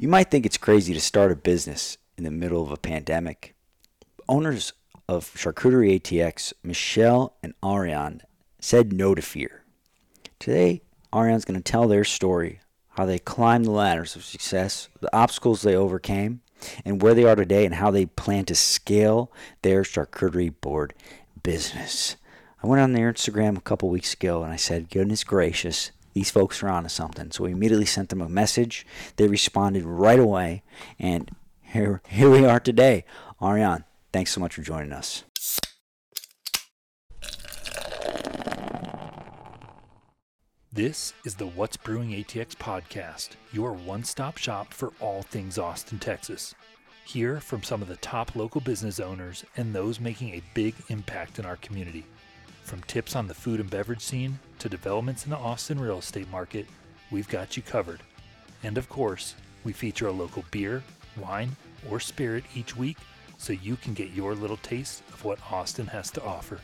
You might think it's crazy to start a business in the middle of a pandemic. Owners of Charcuterie ATX, Michelle and Ariane, said no to fear. Today, Ariane's going to tell their story, how they climbed the ladders of success, the obstacles they overcame, and where they are today, and how they plan to scale their charcuterie board business. I went on their Instagram a couple weeks ago and I said, goodness gracious, these folks are onto something. So we immediately sent them a message. They responded right away, and here, here we are today. Ariane, thanks so much for joining us. This is the What's Brewing ATX podcast, your one stop shop for all things Austin, Texas. Hear from some of the top local business owners and those making a big impact in our community. From tips on the food and beverage scene to developments in the Austin real estate market, we've got you covered. And of course, we feature a local beer, wine, or spirit each week so you can get your little taste of what Austin has to offer.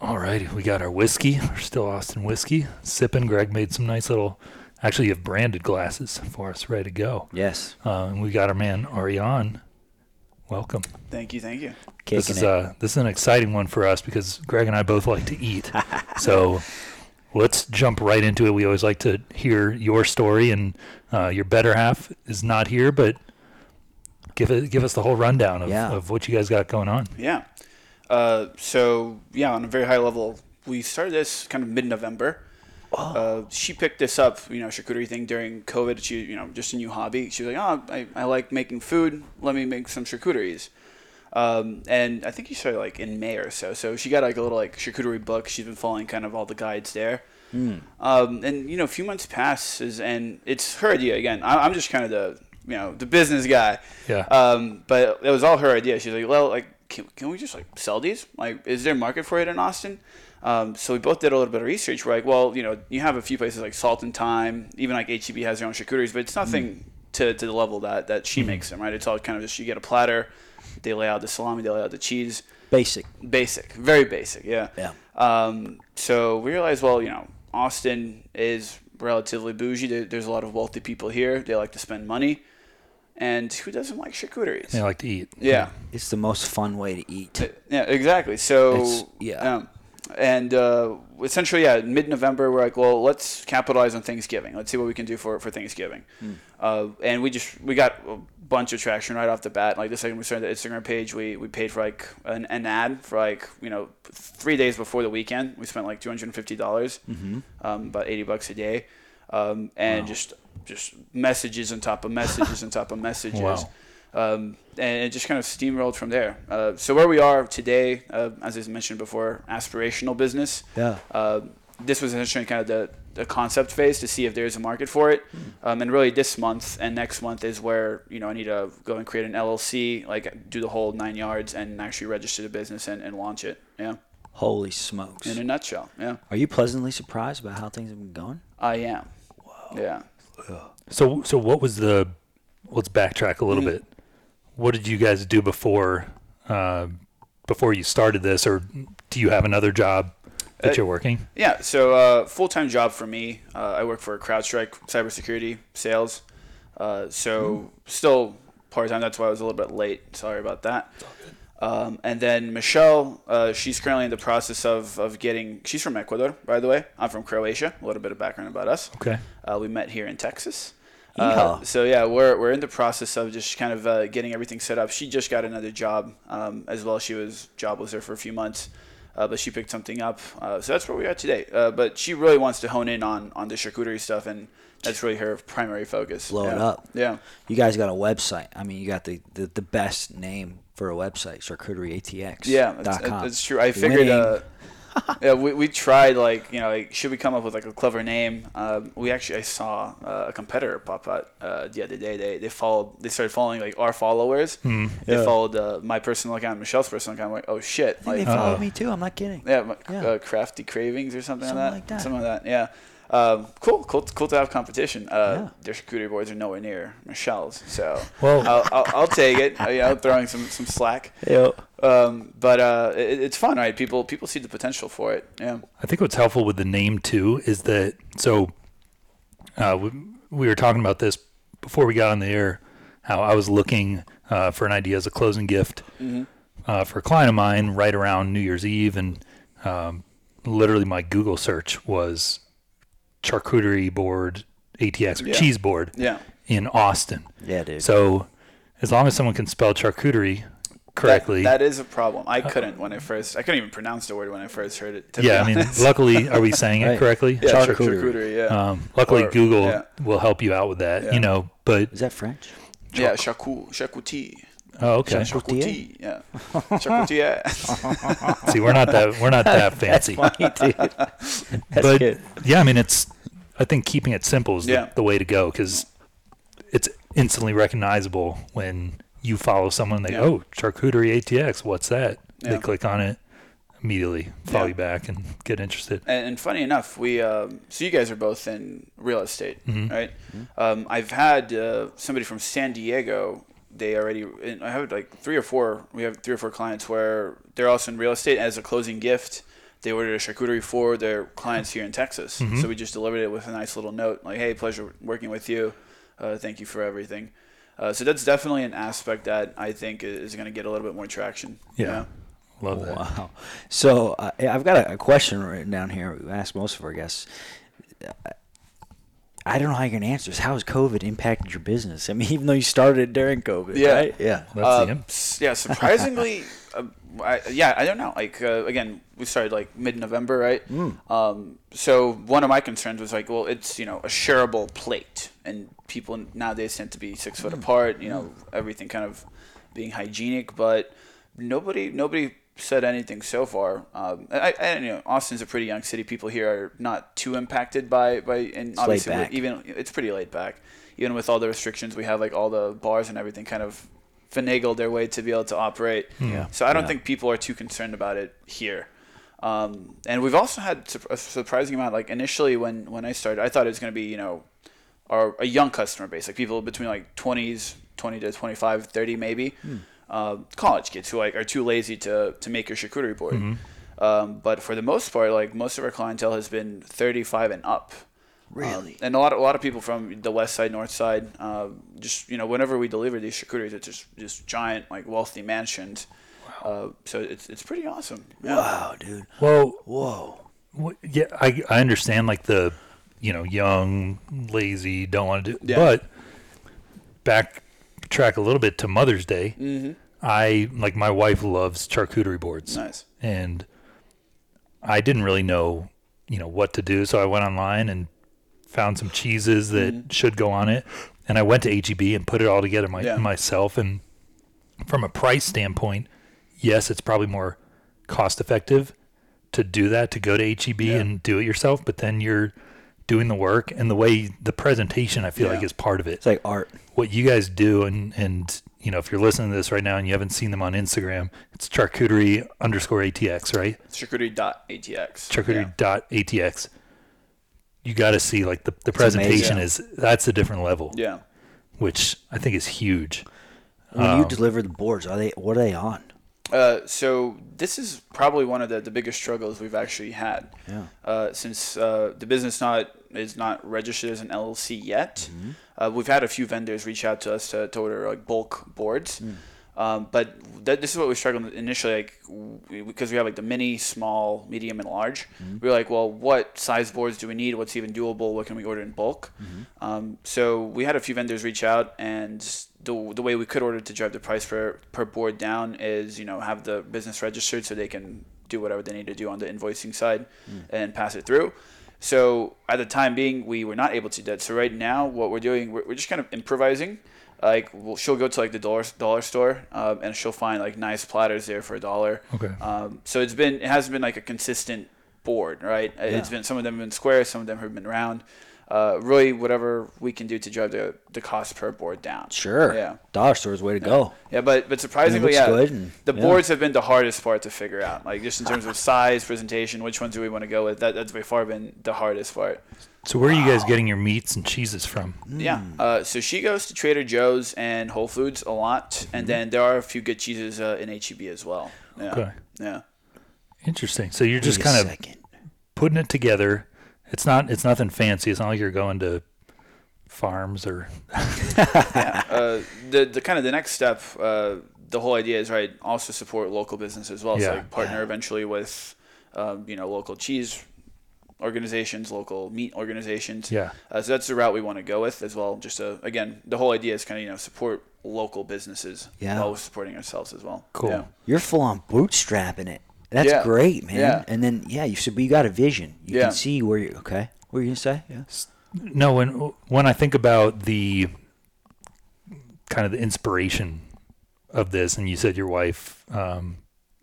All right, we got our whiskey, our still Austin whiskey. Sipping. Greg made some nice little, actually, you have branded glasses for us, ready to go. Yes. Uh, and we got our man Ariane. Welcome. Thank you, thank you. Kicking This is uh this is an exciting one for us because Greg and I both like to eat. so let's jump right into it. We always like to hear your story, and uh, your better half is not here, but give it give us the whole rundown of, Yeah. of what you guys got going on. Yeah. Uh, so yeah, on a very high level, we started this kind of mid-November. Uh, she picked this up, you know, charcuterie thing during COVID. She, you know, just a new hobby. She was like, "Oh, I, I like making food. Let me make some charcuteries." Um, and I think you started like in May or so. So she got like a little like charcuterie book. She's been following kind of all the guides there. Um, and you know, a few months passes, and it's her idea again. I, I'm just kind of the you know the business guy. Yeah. Um, but it was all her idea. She's like, well, like, can, can we just like sell these? Like, is there a market for it in Austin? Um, so we both did a little bit of research. We're like, well, you know, you have a few places like Salt and Time, even like HEB has their own charcuteries, but it's nothing to, to the level that, that she makes them, right? It's all kind of just you get a platter, they lay out the salami, they lay out the cheese, Basic. basic, very basic, yeah. Yeah. Um, so we realized, well, you know, Austin is relatively bougie. There, there's a lot of wealthy people here. They like to spend money, and who doesn't like charcuteries? They like to eat. Yeah, It's the most fun way to eat. yeah, exactly. So It's- yeah. um, and uh, essentially, yeah, mid-November, we're like, well, let's capitalize on Thanksgiving. Let's see what we can do for for Thanksgiving. Hmm. Uh, and we just we got a bunch of traction right off the bat. Like the second we started the Instagram page, we, we paid for like an, an ad for like you know three days before the weekend. We spent like two hundred and fifty dollars, Mm-hmm. um, about eighty bucks a day, um, and just just messages on top of messages on top of messages. Wow. Um, and it just kind of steamrolled from there. Uh, so where we are today, uh, as I mentioned before, aspirational business. Yeah. Uh, this was essentially kind of the, the concept phase to see if there's a market for it. Um, and really, this month and next month is where you know I need to go and create an LLC, like do the whole nine yards, and actually register the business and, and launch it. Yeah, Holy smokes. in a nutshell. Yeah, Are you pleasantly surprised about how things have been going? I am. Wow. Yeah. So so what was the? Let's backtrack a little Mm-hmm. bit. What did you guys do before uh, before you started this, or do you have another job that Uh, you're working? Yeah, so uh, full time job for me. Uh, I work for CrowdStrike Cybersecurity Sales. Uh, so still part time. That's why I was a little bit late. Sorry about that. Um, and then Michelle, uh, she's currently in the process of, of getting. She's from Ecuador, by the way. I'm from Croatia. A little bit of background about us. Okay. Uh, we met here in Texas. Uh, so yeah, we're, we're in the process of just kind of uh, getting everything set up. She just got another job um, as well. She was jobless there for a few months, uh, but she picked something up. Uh, so that's where we are today. Uh, but she really wants to hone in on on the charcuterie stuff, and that's really her primary focus. Blow it up. Yeah. You guys got a website. I mean, you got the, the, the best name for a website, charcuterieatx. Yeah, that's, it's true. I figured. Winning. Uh, yeah, we, we tried like you know like should we come up with like a clever name? Um, we actually I saw uh, a competitor pop out uh, the other day. They they followed they started following like our followers. They Yeah. followed uh, my personal account, Michelle's personal account. I'm like oh shit, I think they followed Uh-oh. me too. I'm not kidding. yeah, my- Yeah. Uh, crafty cravings or something, Something like, like that. that. Something like that. Yeah. Um, cool, cool, cool to have competition. Uh, Yeah. Their charcuterie boards are nowhere near Michelle's, so Well- I'll, I'll, I'll take it. Uh, you know, throwing some, some slack. Yo. Um, but uh, it, it's fun, right? People people see the potential for it. Yeah. I think what's helpful with the name too is that so uh, we, we were talking about this before we got on the air how I was looking uh, for an idea as a closing gift Mm-hmm. uh, for a client of mine right around New Year's Eve, and um, literally my Google search was charcuterie board ATX or Yeah. cheese board Yeah. in Austin. Yeah, dude. So as long as someone can spell charcuterie correctly, That, that is a problem. I couldn't when I first. I couldn't even pronounce the word when I first heard it. to be yeah, I mean, luckily, are we saying it correctly? yeah, charcuterie. charcuterie. Yeah. Um, luckily, Or- Google yeah. will help you out with that, Yeah. you know. But Is that French? yeah, charcu- charcuterie. oh, okay. Charcuterie. Yeah. Charcuterie. See, we're not that we're not that fancy. Funny, dude. That's but good. yeah, I mean, it's I think keeping it simple is Yeah. the, the way to go because it's instantly recognizable when you follow someone. They Yeah. oh charcuterie ATX, what's that? Yeah. They click on it immediately, follow Yeah. you back, and get interested. And, and funny enough, we um, so you guys are both in real estate, Mm-hmm. right? Um, I've had uh, somebody from San Diego. They already. and I have like three or four. We have three or four clients where they're also in real estate as a closing gift. They ordered a charcuterie for their clients here in Texas. Mm-hmm. So we just delivered it with a nice little note, like, "Hey, pleasure working with you. Uh, thank you for everything." Uh, so that's definitely an aspect that I think is going to get a little bit more traction. you Yeah. know? Love that. Wow. So uh, I've got a, a question written down here. We ask most of our guests. I don't know how you're gonna answer this. How has COVID impacted your business? I mean, even though you started it during COVID, Yeah. right? Yeah. That's Uh, the yeah, surprisingly, uh, I, yeah, I don't know. Like uh, again, we started like mid-November, right? Um, so one of my concerns was like, well, it's you know a shareable plate, and people nowadays tend to be six foot apart. You know, everything kind of being hygienic, but nobody nobody said anything so far. Um, I, I, you know, Austin's a pretty young city. People here are not too impacted by by, and laid obviously we're- back. even it's pretty laid back. Even with all the restrictions we have, like all the bars and everything, kind of finagled their way to be able to operate. Yeah. So I don't Yeah. think people are too concerned about it here. Um, and we've also had a surprising amount. Like initially, when when I started, I thought it was going to be you know, our a young customer base, like people between like twenties, twenty to 25, 30 maybe, uh, college kids who like are too lazy to to make your charcuterie board. Um, but for the most part, like most of our clientele has been thirty five and up. Really? Um, and a lot of a lot of people from the west side, north side, uh, just you know, whenever we deliver these charcuteries, it's just just giant like wealthy mansions. Uh, so it's it's pretty awesome. Yeah. Wow, dude. Whoa, Whoa. Well, yeah, I I understand like the you know young, lazy, don't want to do. Yeah. But backtrack a little bit to Mother's Day. Mm-hmm. I like my wife loves charcuterie boards, Nice. and I didn't really know you know what to do, so I went online and found some cheeses that Mm-hmm. should go on it, and I went to HEB and put it all together my, Yeah. myself. And from a price standpoint, yes, it's probably more cost effective to do that to go to HEB Yeah. and do it yourself, but then you're doing the work and the way the presentation I feel Yeah. like is part of it. It's like art. What you guys do and and you know if you're listening to this right now and you haven't seen them on Instagram, it's charcuterie underscore ATX, right? Charcuterie.atx. Charcuterie dot ATX. You got to see like the, the presentation amazing. is that's a different level, Yeah. yeah. which I think is huge. When you um, deliver the boards, are they what are they on? Uh, so this is probably one of the, the biggest struggles we've actually had. Yeah. Uh, since uh, the business not is not registered as an LLC yet, uh, we've had a few vendors reach out to us to, to order like bulk boards. Um, but that, this is what we struggled with initially, like because we have like the mini, small, medium, and large. We were like, well, what size boards do we need? What's even doable? What can we order in bulk? Um, so we had a few vendors reach out, and the, the way we could order to drive the price per, per board down is, you know, have the business registered so they can do whatever they need to do on the invoicing side and pass it through. So at the time being, we were not able to do that. So right now, what we're doing, we're, we're just kind of improvising. Like we'll, she'll go to like the dollar dollar store, um, and she'll find like nice platters there for a dollar. Okay. Um, so it's been it hasn't been like a consistent board, right? yeah. it's been some of them have been square, some of them have been round. Uh, really, whatever we can do to drive the, the cost per board down. Sure. Yeah. Dollar store's way to go. Yeah, but but surprisingly, yeah, and- the yeah. boards have been the hardest part to figure out. Like just in terms of size, presentation, which ones do we want to go with? That that's by far been the hardest part. So where are you guys getting your meats and cheeses from? Yeah. Uh, so she goes to Trader Joe's and Whole Foods a lot, and then there are a few good cheeses uh, in HEB as well. Yeah. Okay. Yeah. Interesting. So you're just Wait a kind of second. putting it together. It's not it's nothing fancy. It's not like you're going to farms or yeah, uh, the the kind of the next step, uh, the whole idea is right. Also support local business as well. Yeah. So like partner Yeah. eventually with, um, you know, local cheese organizations, local meat organizations. yeah. Uh, so that's the route we want to go with as well. Just to, again, the whole idea is kind of you know support local businesses Yeah. while supporting ourselves as well. Cool. Yeah. You're full on bootstrapping it. That's Yeah. great, man. Yeah. And then yeah, you so but you got a vision. You Yeah. can see where you okay. What were you gonna say? Yeah. No, when when I think about the kind of the inspiration of this, and you said your wife um,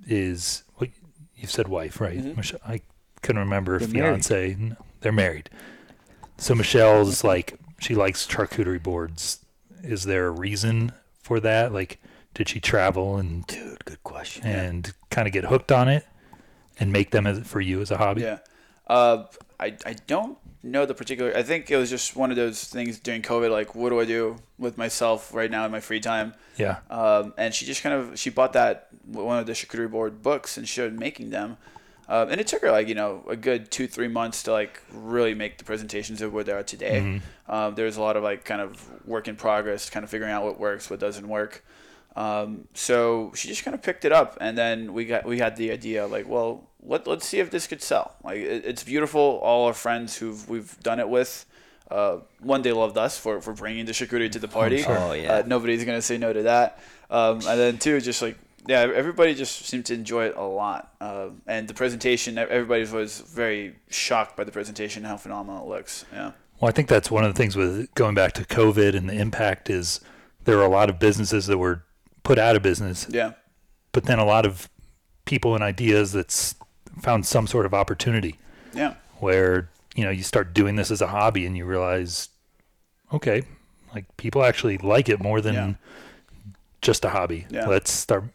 is what you said, wife, right? Mhm. Mich- I couldn't remember They're married. fiance. No, they're married. So Michelle's like she likes charcuterie boards. Is there a reason for that? Like, did she travel and Dude, good question. and kind of get hooked on it and make them as, for you as a hobby? Yeah. Uh, I, I don't know the particular. I think it was just one of those things during COVID. Like, what do I do with myself right now in my free time? Yeah. Um, and she just kind of she bought that one of the charcuterie board books and started making them. Um, and it took her like you know a good two three months to like really make the presentations of where they are today. Mm-hmm. Um, there's a lot of like kind of work in progress, kind of figuring out what works, what doesn't work. Um, so she just kind of picked it up, and then we got we had the idea like, well, let let's see if this could sell. Like it, it's beautiful. All our friends who we've done it with, uh, one they loved us for for bringing the charcuterie to the party. sure. Oh, yeah. Uh, nobody's gonna say no to that. Um, and then two, just like yeah, everybody just seemed to enjoy it a lot. Uh, and the presentation, everybody was very shocked by the presentation, how phenomenal it looks. Yeah. Well, I think that's one of the things with going back to COVID and the impact is there were a lot of businesses that were put out of business, Yeah. but then a lot of people and ideas that's found some sort of opportunity Yeah. where you know you start doing this as a hobby and you realize, okay, like people actually like it more than Yeah. just a hobby. Yeah. Let's start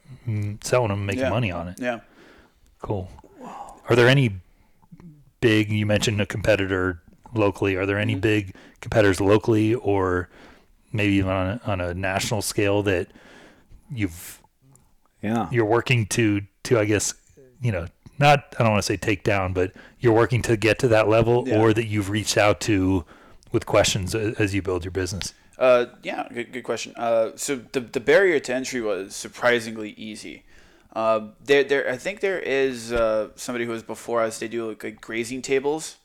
selling them, making Yeah. money on it. Yeah. Cool. Are there any big? You mentioned a competitor locally. Are there any Mhm. big competitors locally, or maybe even on a, on a national scale that you've Yeah. you're working to to I guess you know not I don't want to say take down, but you're working to get to that level, Yeah. or that you've reached out to with questions as you build your business. Uh, yeah, good, good question. Uh, so the, the barrier to entry was surprisingly easy. Uh, there, there, I think there is uh, somebody who was before us. They do like, like grazing tables.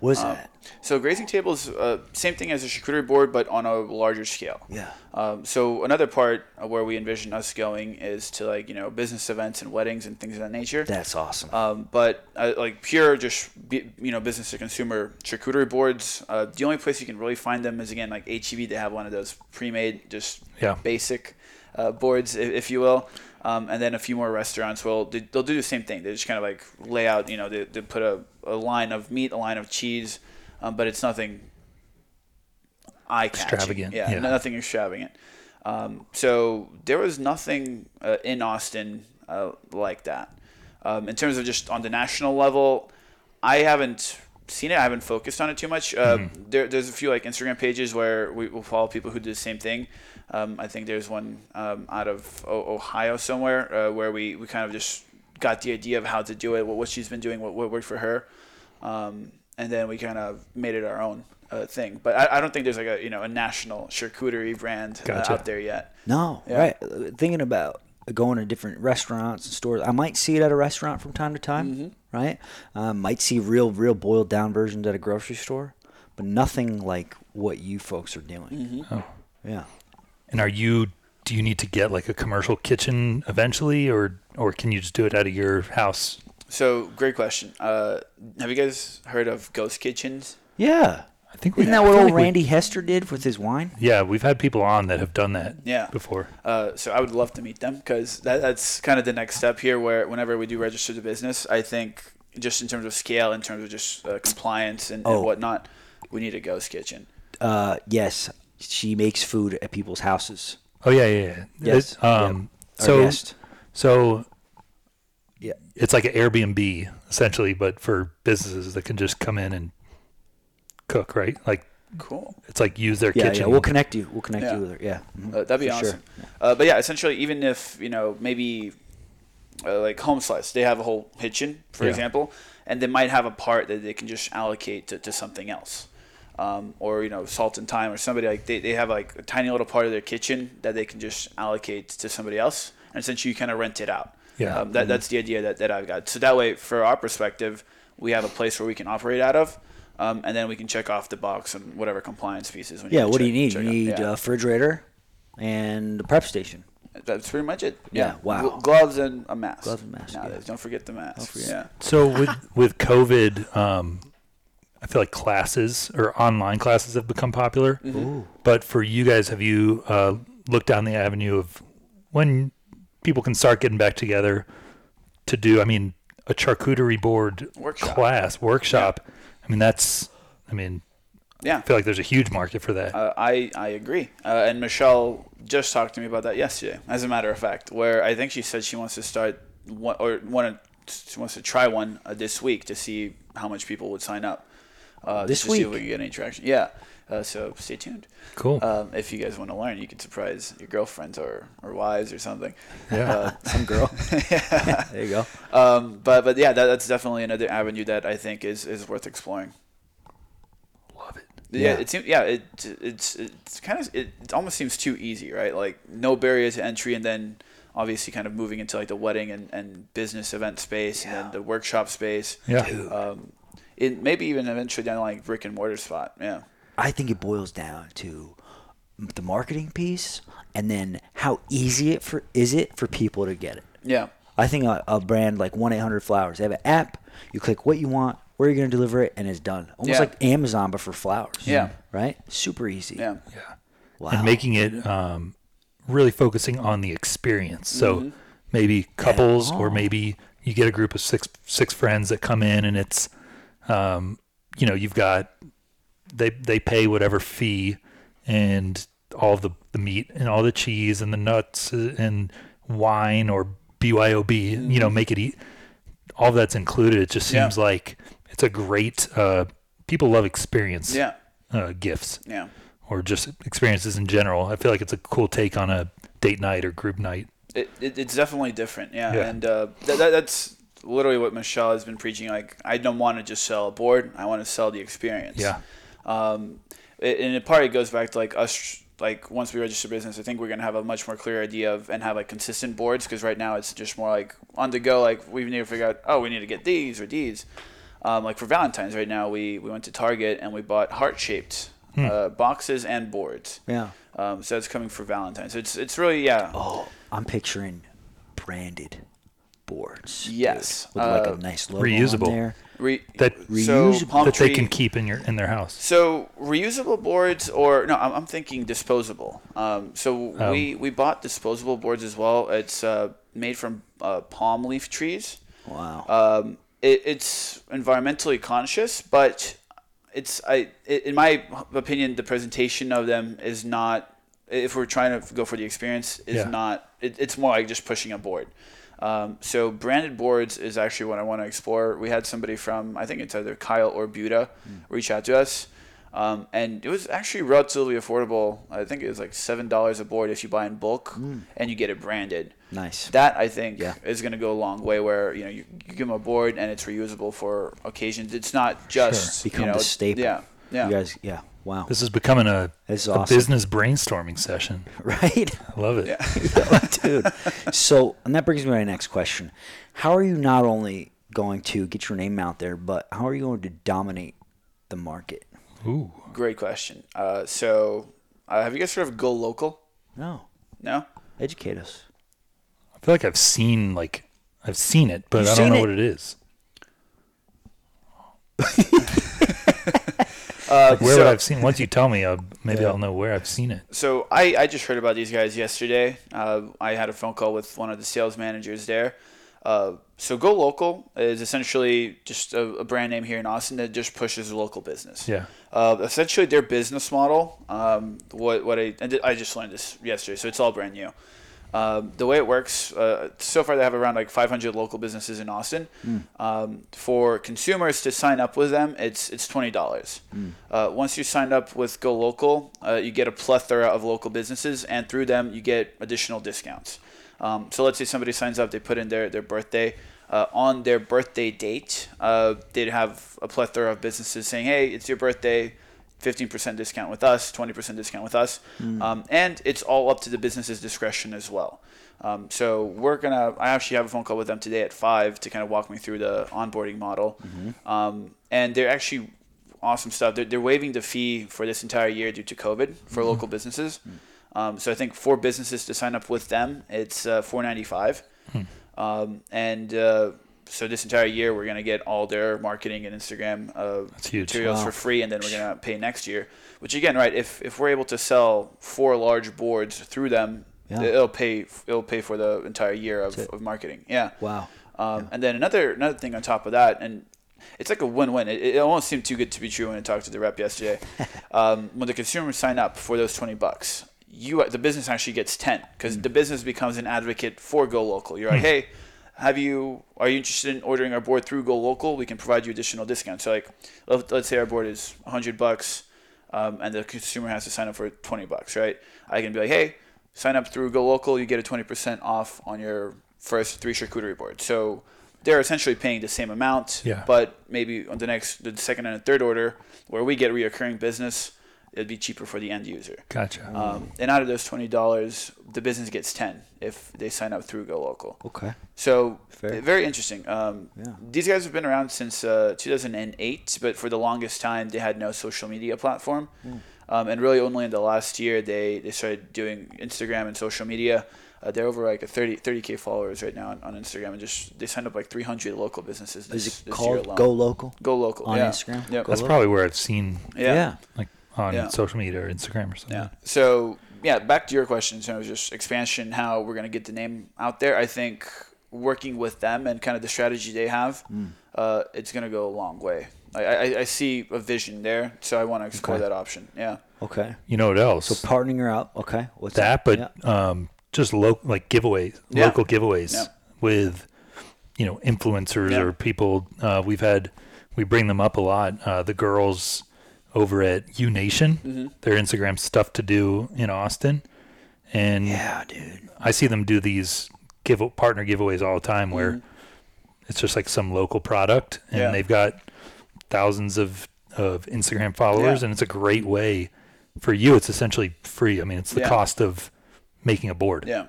What is Um, that? So grazing tables, uh, same thing as a charcuterie board, but on a larger scale. Yeah. Um, so another part of where we envision us going is to like you know business events and weddings and things of that nature. That's awesome. Um, but uh, like pure, just you know, business to consumer charcuterie boards. Uh, the only place you can really find them is again like HEB. They have one of those pre-made, just Yeah. basic uh, boards, if, if you will. Um, and then a few more restaurants will they, they'll do the same thing. They just kind of like lay out, you know, they, they put a, a line of meat, a line of cheese, um, but it's nothing eye. Extravagant, Yeah, yeah. nothing extravagant. Um, so there was nothing uh, in Austin uh, like that. Um, in terms of just on the national level, I haven't seen it. I haven't focused on it too much. Uh, Mm-hmm. there, there's a few like Instagram pages where we will follow people who do the same thing. Um, I think there's one um, out of o- Ohio somewhere uh, where we, we kind of just got the idea of how to do it, what, what she's been doing, what, what worked for her, um, and then we kind of made it our own uh, thing. But I, I don't think there's like a you know a national charcuterie brand uh, Gotcha. out there yet. No, Yeah. right. Thinking about going to different restaurants and stores. I might see it at a restaurant from time to time, Mm-hmm. right? Um, might see real, real boiled down versions at a grocery store, but nothing like what you folks are doing. Mm-hmm. Oh. Yeah. And are you? Do you need to get like a commercial kitchen eventually, or or can you just do it out of your house? So great question. Uh, have you guys heard of ghost kitchens? Yeah. I think we. Isn't that what old like we- Randy Hester did with his wine? yeah, we've had people on that have done that. Yeah. Before. Uh, so I would love to meet them because that, that's kind of the next step here. Where whenever we do register the business, I think just in terms of scale, in terms of just uh, compliance and, Oh. and whatnot, we need a ghost kitchen. Uh, yes. She makes food at people's houses. Oh yeah, yeah. yeah. Yes. It- um. Our So guest. so Yeah. it's like an Airbnb essentially, but for businesses that can just come in and cook, right? Like Cool. it's like use their Yeah, kitchen. yeah. We'll connect you. We'll connect Yeah. you with her. Yeah. mhm, Uh, that'd be for awesome. sure. Uh, but yeah, essentially, even if you know maybe uh, like home slice, they have a whole kitchen, for Yeah. example, and they might have a part that they can just allocate to, to something else. um, or you know Salt and Time or somebody like they, they have like a tiny little part of their kitchen that they can just allocate to somebody else and essentially you kind of rent it out Yeah. um, that, that's the idea that, that i've got so that way for our perspective we have a place where we can operate out of um, and then we can check off the box and whatever compliance pieces we Yeah, to what do you need? You out. need Yeah. a refrigerator and a prep station. that's pretty much it Yeah, wow. Gloves and a mask Gloves and mask, Nowadays. yeah. don't forget the mask forget. yeah So with with COVID, um, I feel like classes or online classes have become popular. Ooh. But for you guys, have you uh, looked down the avenue of when people can start getting back together to do? I mean, a charcuterie board Workshop. class workshop. I mean, that's. I mean, yeah I feel like there's a huge market for that. Uh, I I agree, uh, and Michelle just talked to me about that yesterday. As a matter of fact, where I think she said she wants to start one or one she wants to try one uh, this week to see how much people would sign up. Uh, This just to see if we can get any traction. Yeah, uh, so stay tuned. cool. Um, if you guys want to learn, you can surprise your girlfriends or, or wives or something. yeah. Uh, Some girl. there you go. um, but but yeah, that, that's definitely another avenue that I think is, is worth exploring. Love it. Yeah, Yeah. it seems. Yeah, it it's it's kind of it, it almost seems too easy, right? Like no barrier to entry, and then obviously kind of moving into like the wedding and, and business event space, and Yeah. then the workshop space. Yeah. Um, it maybe even eventually down like brick and mortar spot. Yeah. I think it boils down to the marketing piece and then how easy it for is it for people to get it. Yeah. I think a, a brand like 1 800 Flowers, they have an app. You click what you want, where you're going to deliver it, and it's done. Almost Yeah. like Amazon, but for flowers. Yeah. Right? Super easy. Yeah. Yeah. Wow. and making it um, really focusing on the experience. So Mm-hmm. maybe couples, or Oh. maybe you get a group of six six friends that come in, and it's, um, you know, you've got they they pay whatever fee, and all the the meat and all the cheese and the nuts and wine or BYOB, you know, make it eat. All that's included. It just Mm-hmm. Yeah. seems like it's a great. Uh, people love experience Yeah. uh, gifts Yeah. or just experiences in general. I feel like it's a cool take on a date night or group night. It, it, it's definitely different, yeah. Yeah. And uh, that, that, that's literally what Michelle has been preaching. Like, I don't want to just sell a board; I want to sell the experience. Yeah. Um, it, and it partly goes back to like us. Like once we register business, I think we're gonna have a much more clear idea of and have like consistent boards because right now it's just more like on the go. Like we need to figure out, oh, we need to get these or these. Um, like for Valentine's right now, we we went to Target and we bought heart shaped uh, boxes and boards. Yeah. Um, so it's coming for Valentine's. So it's it's really yeah. Oh, I'm picturing branded boards. dude, Yes. with like Uh, a nice logo reusable. on there. Re- That- so Reusable. palm that they can keep in your in their house. So reusable boards, or no, I'm, I'm thinking disposable. Um, so Oh. we we bought disposable boards as well. It's uh, made from uh, palm leaf trees. Wow. Um, it, it's environmentally conscious, but it's I it, in my opinion, the presentation of them is not. If we're trying to go for the experience, is Yeah. not. It, it's more like just pushing a board. Um, so branded boards is actually what I want to explore. We had somebody from I think it's either Kyle or Buda reach out to us, um, and it was actually relatively affordable. I think it was like seven dollars a board if you buy in bulk and you get it branded. nice. That I think Yeah. is going to go a long way. Where you know you, you give them a board and it's reusable for occasions. It's not just Become you know, the staple. Yeah, yeah. You guys, yeah. Wow. This is becoming a, This is a awesome. business brainstorming session. right? I love it. Yeah. dude. So, and that brings me to my next question. How are you not only going to get your name out there, but how are you going to dominate the market? Ooh. Great question. Uh, so uh, have you guys heard of Go Local? No, No. educate us. I feel like I've seen like I've seen it, but You've I don't know it? what it is. Uh, Where so, would I've seen? Once you tell me, uh, maybe Yeah. I'll know where I've seen it. So I, I just heard about these guys yesterday. Uh, I had a phone call with one of the sales managers there. Uh, so Go Local is essentially just a, a brand name here in Austin that just pushes local business. Yeah. Uh, essentially, their business model. Um, what what I I I just learned this yesterday, so it's all brand new. Um, the way it works, uh, so far they have around like 500 local businesses in Austin. Um, for consumers to sign up with them, it's it's twenty dollars. Uh, once you sign up with Go Local, uh, you get a plethora of local businesses, and through them you get additional discounts. Um, so let's say somebody signs up, they put in their their birthday. Uh, on their birthday date, uh, they'd have a plethora of businesses saying, "Hey, it's your birthday. 15% discount with us, 20% discount with us, um, and it's all up to the business's discretion as well. Um, so we're gonna. I actually have a phone call with them today at five to kind of walk me through the onboarding model, um, and they're actually awesome stuff. They're, they're waiving the fee for this entire year due to COVID for local businesses. Um, so I think for businesses to sign up with them, it's uh, four ninety five, um, and uh, so this entire year we're gonna get all their marketing and Instagram uh, materials Wow. for free, and then we're gonna pay next year. Which again, right? If if we're able to sell four large boards through them, Yeah. it'll pay it'll pay for the entire year of, of marketing. Yeah. Wow. Um, And then another another thing on top of that, and it's like a win-win. It, it almost seemed too good to be true when I talked to the rep yesterday. um, when the consumers sign up for those twenty bucks, you the business actually gets ten because the business becomes an advocate for Go Local. You're like, hey, have you are you interested in ordering our board through Go Local? We can provide you additional discounts. So like, let, let's say our board is hundred bucks, um, and the consumer has to sign up for twenty bucks, right? I can be like, hey, sign up through Go Local, you get a twenty percent off on your first three charcuterie boards. So they're essentially paying the same amount, Yeah. but maybe on the next, the second and the third order, where we get reoccurring business, it'd be cheaper for the end user. Gotcha. Um, and out of those twenty dollars, the business gets ten if they sign up through Go Local. Okay. So Fair. very interesting. Um, Yeah. These guys have been around since uh, 2008, but for the longest time they had no social media platform. Hmm. Um, and really only in the last year they, they started doing Instagram and social media. Uh, they're over like a 30 30k followers right now on, on Instagram, and just they signed up like 300 local businesses this, Is it this year called alone. Go Local Go local on yeah. Instagram? Yep. That's Local? probably where I've seen Yeah. like on Yeah. social media or Instagram or something. Yeah. So yeah, back to your question. So just expansion, how we're gonna get the name out there. I think working with them and kind of the strategy they have, Hmm. uh, it's gonna go a long way. I, I, I see a vision there, so I want to explore Okay. that option. Yeah. Okay. You know what else? So partnering her up. Okay. What's that, but Yeah. um, just local like giveaways, Yeah. local giveaways Yeah. with you know influencers Yeah. or people. Uh, we've had we bring them up a lot. Uh, the girls over at U Nation, Mm-hmm. their Instagram stuff to do in Austin, and Yeah, dude. I see them do these give partner giveaways all the time where Mm-hmm. it's just like some local product and Yeah. they've got thousands of of Instagram followers Yeah. and it's a great way for you it's essentially free. I mean it's the Yeah. cost of making a board. Yeah.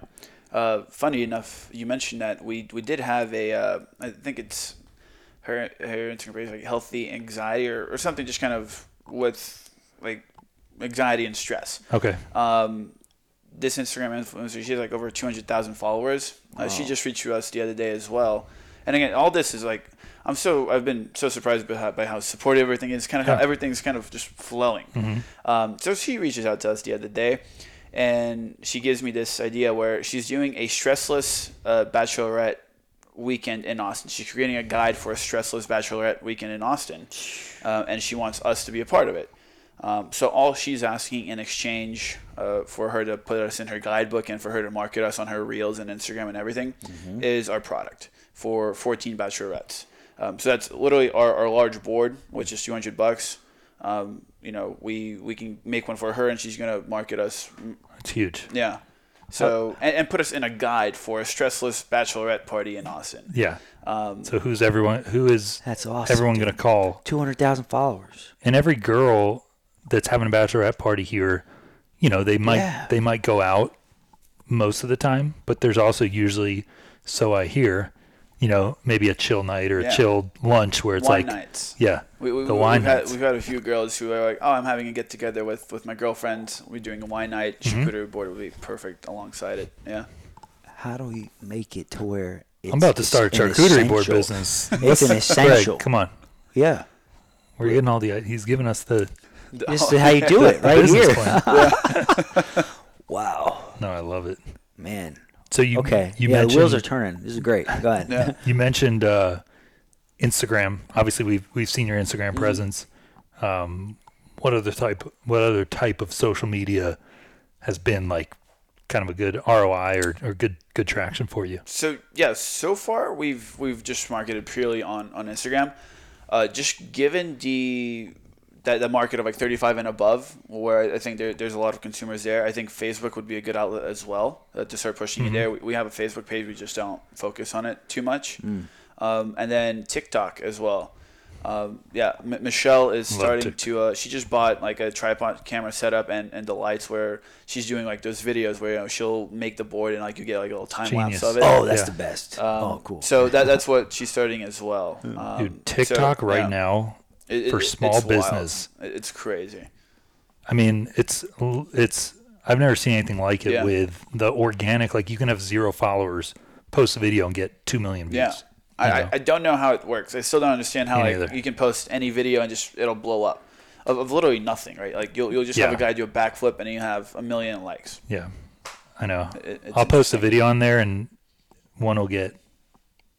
Uh, funny enough, you mentioned that we we did have a uh, I think it's her her Instagram page like healthy anxiety or, or something just kind of with like anxiety and stress. Okay. Um, this Instagram influencer, she has like over 200,000 followers. Uh, she just reached to us the other day as well. And again, all this is like, I'm so, I've been so surprised by how, by how supportive everything is, kind of how Yeah. everything's kind of just flowing. Um, so she reaches out to us the other day and she gives me this idea where she's doing a stressless uh, bachelorette weekend in Austin. She's creating a guide for a stressless bachelorette weekend in Austin, uh, and she wants us to be a part of it. Um, so all she's asking in exchange uh, for her to put us in her guidebook and for her to market us on her reels and Instagram and everything is our product for 14 bachelorettes. Um, so that's literally our, our large board, which is 200 bucks. Um, you know, we we can make one for her, and she's gonna market us It's huge. yeah. So and, and put us in a guide for a stressless bachelorette party in Austin. Yeah. Um, So who's everyone who is That's awesome. everyone going to call? Two hundred thousand followers. And every girl that's having a bachelorette party here, you know, they might Yeah. they might go out most of the time, but there's also usually so I hear, you know, maybe a chill night or Yeah. a chilled lunch where it's wine like nights. yeah, We, we, the we- wine we've had, nights. we've had a few girls who are like, "Oh, I'm having a get together with, with my girlfriend. We're doing a wine night. Mm-hmm. Charcuterie board would be perfect alongside it." Yeah. How do we make it to where it's I'm about to start a an charcuterie board business. It's an Greg, essential. come on. Yeah. We're getting all the he's giving us the This is how you do it right here. Wow, No, I love it. man. So you Okay. you yeah, the wheels are turning. This is great. Go ahead. Yeah. You mentioned uh, Instagram. Obviously, we've we've seen your Instagram Mm-hmm. presence. Um, what other type? What other type of social media has been like kind of a good ROI or, or good good traction for you? So yeah, so far we've we've just marketed purely on on Instagram. Uh, just given the that the market of like 35 and above, where I think there, there's a lot of consumers there. I think Facebook would be a good outlet as well uh, to start pushing it there. We, we have a Facebook page, we just don't focus on it too much. Um, and then TikTok as well. Um, yeah, M- Michelle is Love starting TikTok. to. Uh, she just bought like a tripod camera setup and, and the lights where she's doing like those videos where you know she'll make the board and like you get like a little time Genius. lapse of it. Oh, that's Yeah. the best. Um, oh, cool. So that that's what she's starting as well. Um, Dude, so, TikTok right yeah, now it- for small it's business. It- It's crazy. I mean, it's it's I've never seen anything like it Yeah. with the organic. Like you can have zero followers, post a video and get two million views. Yeah. I, I, know? I don't know how it works. I still don't understand how like you can post any video and just it'll blow up of, of literally nothing, right? Like you'll you'll just have a guy do a backflip and you have a million likes. yeah, I know. It- I'll post a video on there and one will get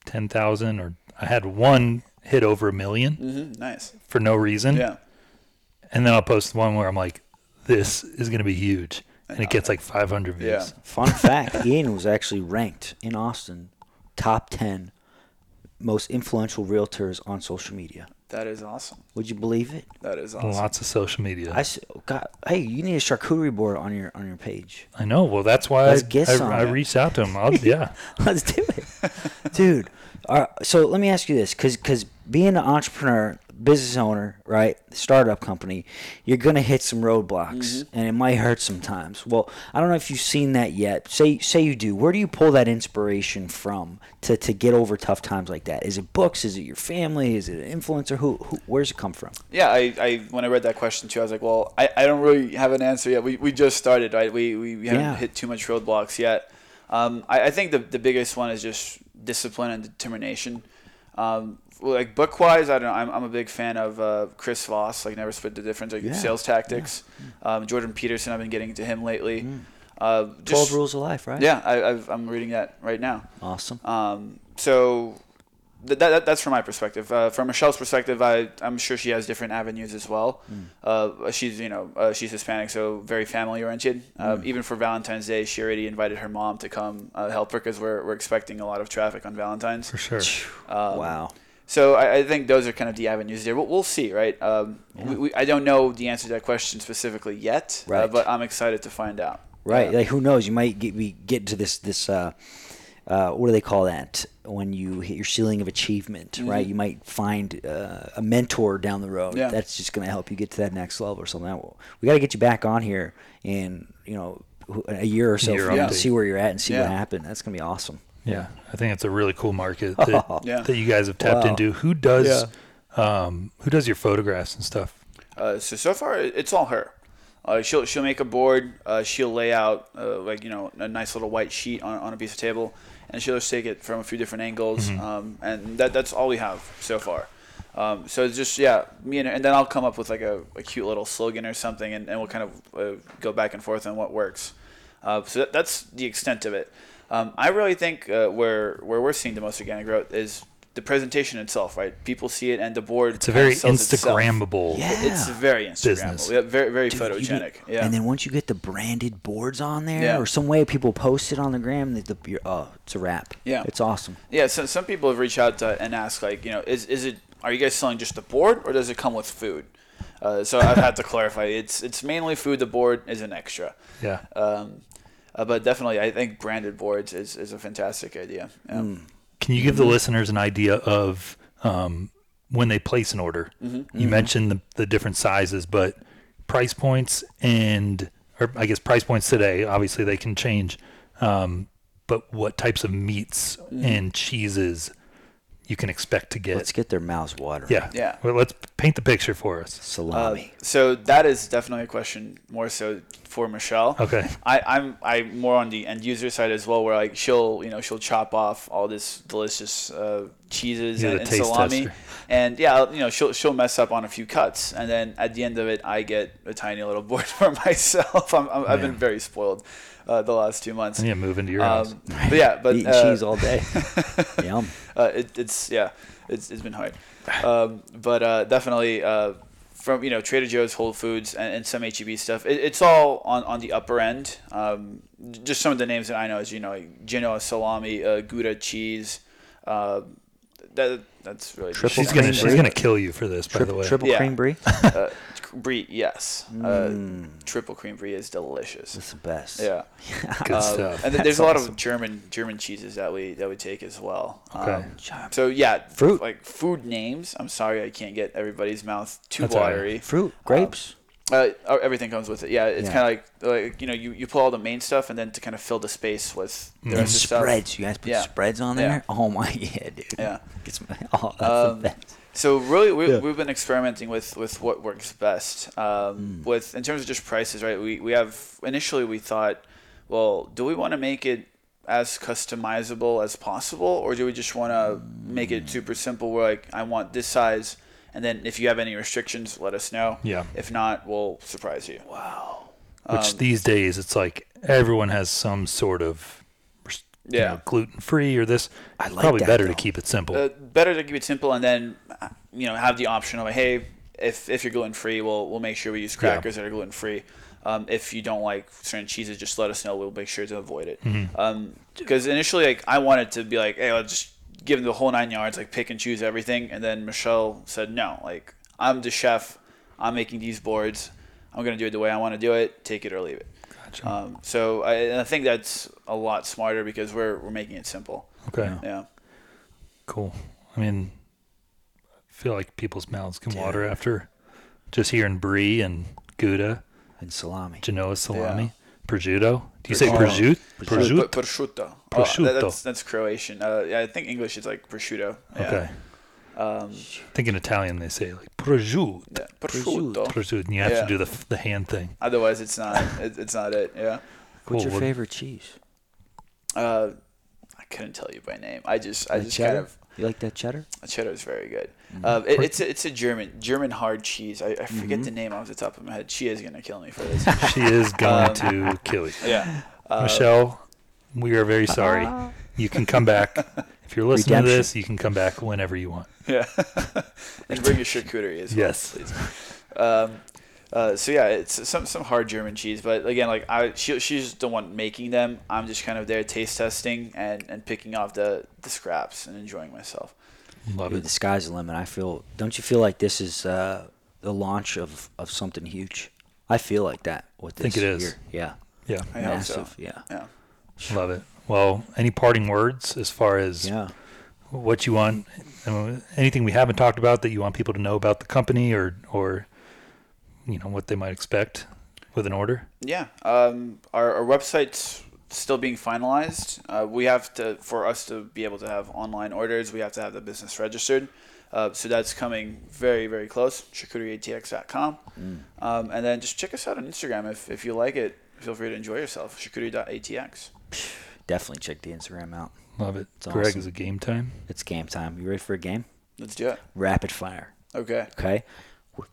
ten thousand, or I had one hit over a million Mhm, Nice. for no reason, Yeah. and then I'll post one where I'm like, "This is gonna be huge," and it gets like 500 views. Yeah. Fun fact: Ian was actually ranked in Austin top ten most influential realtors on social media. That is awesome. Would you believe it? That is awesome. Lots of social media. I s- got. Hey, you need a charcuterie board on your on your page. I know. Well, that's why Let's I, get I, some. I reached out to him. I'll, yeah. Let's do it, dude. So let me ask you this, because because being an entrepreneur, business owner, right, startup company, you're gonna hit some roadblocks, and it might hurt sometimes. Well, I don't know if you've seen that yet. Say say you do. Where do you pull that inspiration from to, to get over tough times like that? Is it books? Is it your family? Is it an influencer? Who, who where's it come from? Yeah, I, I when I read that question too, I was like, well, I, I don't really have an answer yet. We, we just started, right? We, we, we haven't Yeah. hit too much roadblocks yet. Um, I, I think the, the biggest one is just discipline and determination. Um, like book wise, I don't know. I'm, I'm a big fan of uh, Chris Voss, like Never Split the Difference, like Yeah, sales tactics. Um, Jordan Peterson, I've been getting into him lately. Mm. Uh, Twelve rules of life, right? Yeah, I, I've, I'm reading that right now. Awesome. Um, so that, that, that's from my perspective. Uh, from Michelle's perspective, I, I'm sure she has different avenues as well. Uh, she's you know uh, she's Hispanic, so very family oriented. Um, even for Valentine's Day, she already invited her mom to come uh, help her because we're, we're expecting a lot of traffic on Valentine's. For sure. Um, wow. So I, I think those are kind of the avenues there. We'll, we'll see, right? Um, we, we, I don't know the answer to that question specifically yet, uh, Right. but I'm excited to find out. Right. Yeah. Like who knows? You might get we get to this this uh, what do they call that when you hit your ceiling of achievement? Right. You might find uh, a mentor down the road. Mm-hmm. Yeah. That's just going to help you get to that next level or something. We got to get you back on here in you know a year or so Year for you to see where you're at and see what Yeah. happened. That's going to be awesome. Yeah, I think it's a really cool market that, Yeah. that you guys have tapped Wow. into. Who does um, who does your photographs and stuff? Uh, so so far, it's all her. Uh, she'll she'll make a board. Uh, she'll lay out uh, like you know a nice little white sheet on, on a piece of table, and she'll just take it from a few different angles. Um, and that that's all we have so far. Um, so it's just yeah, me and her, and then I'll come up with like a, a cute little slogan or something, and, and we'll kind of uh, go back and forth on what works. Uh, so that, that's the extent of it. Um, I really think uh, where where we're seeing the most organic growth is the presentation itself, right? People see it, and the board. It's a very sells itself. Instagrammable. Yeah. It's very Business. Instagrammable. Yeah, very very Dude, photogenic. get- yeah. And then once you get the branded boards on there Yeah. or some way people post it on the gram, the, the, you're, oh, it's a wrap. Yeah. It's awesome. yeah. So some people have reached out to, and asked like, you know, is is it are you guys selling just the board or does it come with food? Uh, so I've had to clarify. It's it's mainly food. The board is an extra. Yeah. Um, uh, but definitely, I think branded boards is, is a fantastic idea. Yeah. Hmm. Can you give the listeners an idea of um, when they place an order? Mm-hmm. You mentioned the, the different sizes, but price points and, or I guess price points today, obviously they can change. Um, but what types of meats Mm-hmm. and cheeses you can expect to get? Let's get their mouths watering. yeah. Yeah. Well, let's paint the picture for us. Uh, Salami. so that is definitely a question more so for Michelle. Okay. I, I'm I'm more on the end user side as well, where like she'll you know she'll chop off all this delicious uh, cheeses and, and salami, tester. and yeah, you know she'll she'll mess up on a few cuts, and then at the end of it, I get a tiny little board for myself. I'm, I'm, I've been very spoiled uh, the last two months. Yeah, move into your house. Um, but yeah, but Eating uh, cheese all day. Yum. uh, it, it's yeah, it's, it's been hard, um, but uh, definitely uh, from you know Trader Joe's, Whole Foods, and, and some HEB stuff. It, it's all on, on the upper end. Um, just some of the names that I know is you know Genoa salami, uh, Gouda cheese. Uh, that that's really Triple she's gonna cream she's gonna kill you for this, by the way. triple Yeah. cream brie. uh, brie, yes. Uh, triple cream brie is delicious. It's the best. Yeah. Good Um, stuff. And then there's a lot awesome. of German German cheeses that we that we take as well. Okay. Um, so yeah, Fruit. like food names. I'm sorry I can't get everybody's mouth too That's all right. watery. Fruit, grapes. Uh, uh, everything comes with it. Yeah, it's Yeah. kind of like like you know you, you pull all the main stuff and then to kind of fill the space with the and rest of the stuff. spreads. You guys put Yeah. spreads on Yeah. there? Oh my yeah, dude. Yeah. Gets my, oh, that's Um, the best. So really, we, Yeah. we've been experimenting with, with what works best. Um, With in terms of just prices, right? We we have initially we thought, well, do we want to make it as customizable as possible, or do we just want to make it super simple? Where like I want this size, and then if you have any restrictions, let us know. Yeah. If not, we'll surprise you. Wow. Which um, these days it's like everyone has some sort of you Yeah. know, gluten free or this. I like Probably better though. to keep it simple. Uh, better to keep it simple and then uh, you know have the option of hey if if you're gluten free we'll we'll make sure we use Yeah. crackers that are gluten free um, if you don't like certain cheeses just let us know we'll make sure to avoid it because initially like i wanted to be like hey i'll just give them the whole nine yards like pick and choose everything and then michelle said no like i'm the chef i'm making these boards i'm going to do it the way i want to do it take it or leave it Gotcha. um, so I, and I think that's a lot smarter because we're, we're making it simple okay. yeah Cool. I mean, I feel like people's mouths can water after just hearing brie and gouda, And salami. Genoa salami, Yeah. prosciutto. Do you say Prosciutto. prosciutto? Pr- Prosciutto. prosciutto. Oh, that- that's, that's Croatian. Uh, yeah, I think English is like prosciutto. Yeah. Okay. Um, I think in Italian they say like prosciutto. yeah, prosciutto. Prosciutto. And you have Yeah. to do the the hand thing. Otherwise, it's not. It, it's not it. Yeah. Cool. What's your What- favorite cheese? Uh, I couldn't tell you by name. I just, I The just cheddar? kind of. You like that cheddar? Cheddar is very good. Mm-hmm. Uh, it, it's a, it's a German German hard cheese. I, I forget Mm-hmm. the name off the top of my head. She is gonna kill me for this. She is going Um, to kill you. yeah. Uh, Michelle, we are very sorry. You can come back. If you're listening Redemption. to this, you can come back whenever you want. Yeah. and bring your charcuterie as well. Yes. Please. Um, uh, so yeah, it's some some hard German cheese, but again, like I, she, she's the one making them. I'm just kind of there taste testing and, and picking off the, the scraps and enjoying myself. Love Dude, the sky's the limit. I feel. Don't you feel like this is uh, the launch of, of something huge? I feel like that with this. Think it is. year. Yeah. Yeah, I hope so. Yeah. Yeah. love it. Well, any parting words as far as Yeah. what you want? Anything we haven't talked about that you want people to know about the company, or or you know what they might expect with an order? Yeah. Um, our, our website's still being finalized. Uh, we have to, for us to be able to have online orders, we have to have the business registered. Uh, so that's coming very, very close. CharcuterieATX.com. Um, and then just check us out on Instagram if, if you like it. Feel free to enjoy yourself. Charcuterie.atx. Definitely check the Instagram out. Love it. It's Greg, awesome. is it game time? It's game time. You ready for a game? Let's do it. Rapid fire. Okay. Okay.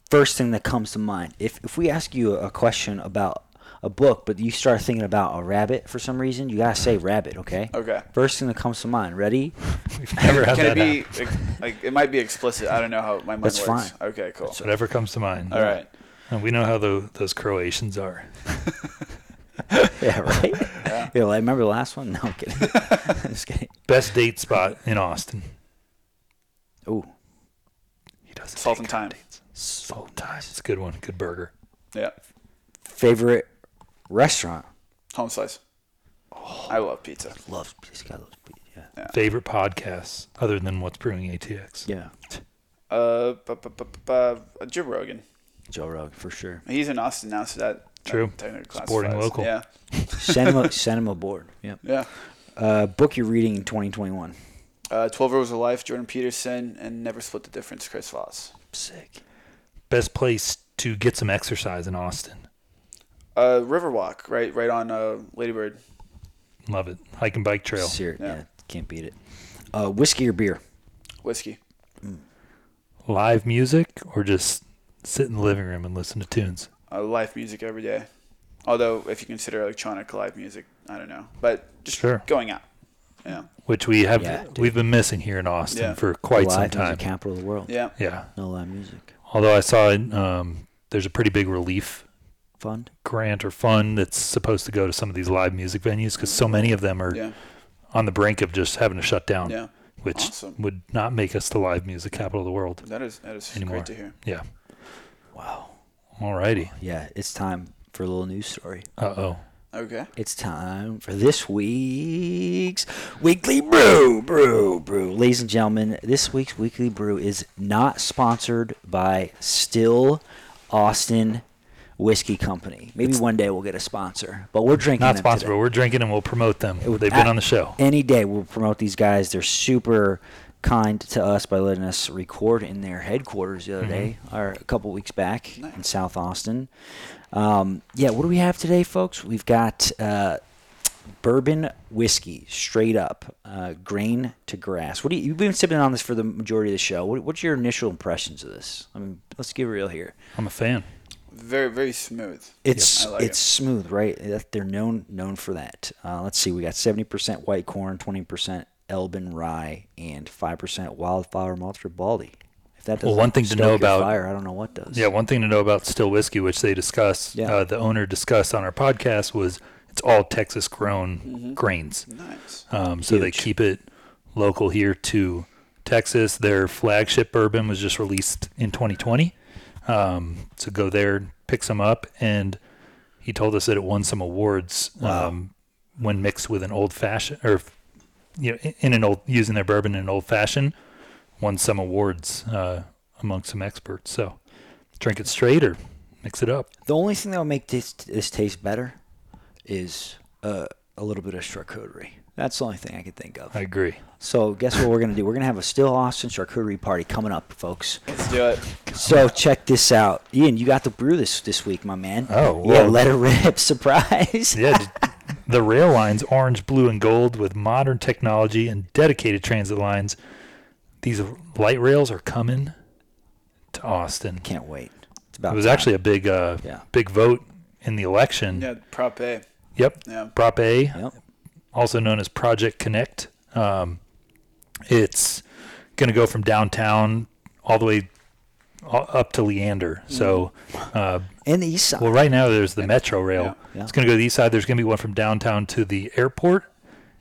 First thing that comes to mind. If if we ask you a question about a book, but you start thinking about a rabbit for some reason, you gotta say rabbit. Okay. Okay. First thing that comes to mind. Ready? We've never had Can it be ex- like it might be explicit? I don't know how my mind That's works. fine. Okay, cool. Whatever comes to mind. All right. And we know how tho- those Croatians are. Yeah. Right. yeah. like, remember the last one? No, I'm kidding. Just kidding. Best date spot in Austin. Ooh. He doesn't Salt and Time. dates. Salt and Time. It's a good one. Good burger. Yeah. Favorite restaurant? Home slice. I love pizza. Loves this guy loves pizza. Yeah. Yeah. Favorite podcasts other than What's Brewing ATX. Yeah. Uh, bu- bu- bu- bu- uh, Joe Rogan. Joe Rogan for sure. He's in Austin now, so that that True. technically Supporting local. Yeah, Send him a, send him aboard. Yep. yeah. Uh, book you're reading in 2021. Uh, Twelve Rules of Life, Jordan Peterson, and Never Split the Difference, Chris Voss. Sick. Best place to get some exercise in Austin. Uh, Riverwalk, right, right on uh, Ladybird. Love it. Hike and bike trail. Ser- Yeah. yeah. Can't beat it. Uh, whiskey or beer? Whiskey. Live music or just sit in the living room and listen to tunes. Uh, live music every day. Although, if you consider electronic live music, I don't know, but just Sure. going out. Yeah, Which we have Yeah, we've been missing here in Austin Yeah. for quite live some music time. capital of the world. yeah. Yeah. No live music. Although I saw um, there's a pretty big relief Fund. grant or fund that's supposed to go to some of these live music venues because so many of them are Yeah, on the brink of just having to shut down, yeah. which Awesome. would not make us the live music capital of the world. That is that is Anymore. great to hear. Yeah. Wow. Alrighty. Yeah, it's time for a little news story. Uh oh. Okay. It's time for this week's weekly brew, brew, brew. Ladies and gentlemen, this week's weekly brew is not sponsored by Still Austin Whiskey Company. Maybe one day we'll get a sponsor, but we're drinking. Not them sponsored, today. but we're drinking and we'll promote them. They've been a- on the show. Any day we'll promote these guys. They're super kind to us by letting us record in their headquarters the other day, or a couple weeks back in South Austin. Um, yeah, what do we have today, folks? We've got uh, bourbon whiskey, straight up, uh, grain to grass. What do you, you've been sipping on this for the majority of the show? What, what's your initial impressions of this? I mean, let's get real here. I'm a fan. Very very smooth. It's I like it's smooth, right? They're known known for that. Uh, let's see, we got seventy percent white corn, twenty percent Elbon rye, and five percent wildflower malt for Baldy. If that doesn't Well, one thing to know about- fire, I don't know what does. Yeah, one thing to know about still whiskey, which they discuss, Yeah. uh, the owner discussed on our podcast, was it's all Texas grown grains. Nice. Um, so they keep it local here to Texas. Their flagship bourbon was just released in 2020. Um, so go there, pick some up, and he told us that it won some awards um, when mixed with an old fashioned, or you know, in- in an old using their bourbon in an old fashioned, won some awards uh, among some experts. So drink it straight or mix it up. The only thing that will make this this taste better is uh, a little bit of charcuterie. That's the only thing I could think of. I agree. So guess what we're gonna do? We're gonna have a Still Austin charcuterie party coming up, folks. Let's do it. So check this out, Ian. You got the brew this this week, my man. Oh, yeah, let it rip! Surprise. Yeah, d- the rail lines orange, blue, and gold with modern technology and dedicated transit lines. These light rails are coming to Austin. Can't wait. It's about. It was time. actually a big, uh, Yeah. big vote in the election. Yeah, Prop A. Yep. Yeah. Prop A, Yep. also known as Project Connect. Um, it's going to go from downtown all the way all- up to Leander. So, uh, And the east side. well, right now there's the Metro Rail. Yeah. Yeah. It's going to go to the east side. There's going to be one from downtown to the airport.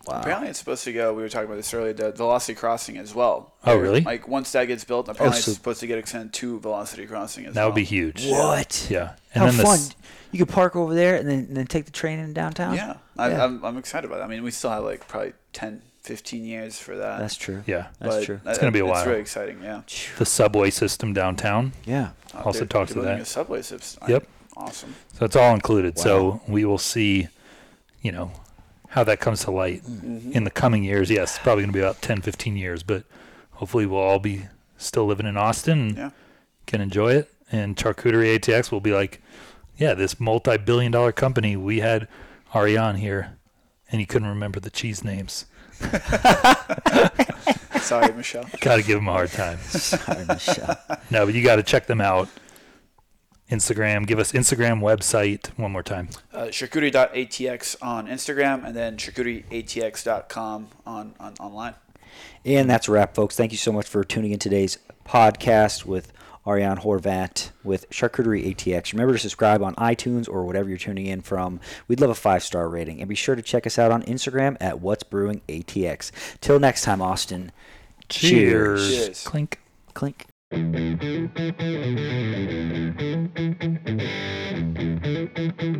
wow. Apparently, it's supposed to go. We were talking about this earlier. The Velocity Crossing as well. Oh, really? Like once that gets built, apparently so- it's supposed to get extended to Velocity Crossing as That well. That would be huge. What? Yeah. How then the fun! s- You could park over there and then, and then take the train in downtown. Yeah, I, Yeah. I'm, I'm excited about that. I mean, we still have like probably 10, 15 years for that. that's true. Yeah. That's but true. It's gonna be a while. It's while. really exciting. Yeah. the subway system downtown. Yeah. Uh, Also they're- talks they're to building that. A subway system. Yep. Awesome. So it's all included. Wow. So we will see, you know, how that comes to light Mm-hmm. in the coming years. Yes, it's probably going to be about 10, 15 years, but hopefully we'll all be still living in Austin and Yeah. can enjoy it. And Charcuterie ATX will be like, yeah, this multi billion dollar company, we had Ariane here and he couldn't remember the cheese names. Sorry, Michelle. Got to give him a hard time. Sorry, Michelle. No, but you got to check them out. Instagram. Give us Instagram website one more time. Uh, charcuterie.atx on Instagram and then charcuterieatx.com on, on online. And that's a wrap, folks. Thank you so much for tuning in today's podcast with Ariane Horvat with Charcuterie ATX. Remember to subscribe on iTunes or whatever you're tuning in from. We'd love a five star rating. And be sure to check us out on Instagram at What's Brewing ATX. Till next time, Austin. Cheers. Cheers. Clink. Clink. Thank you.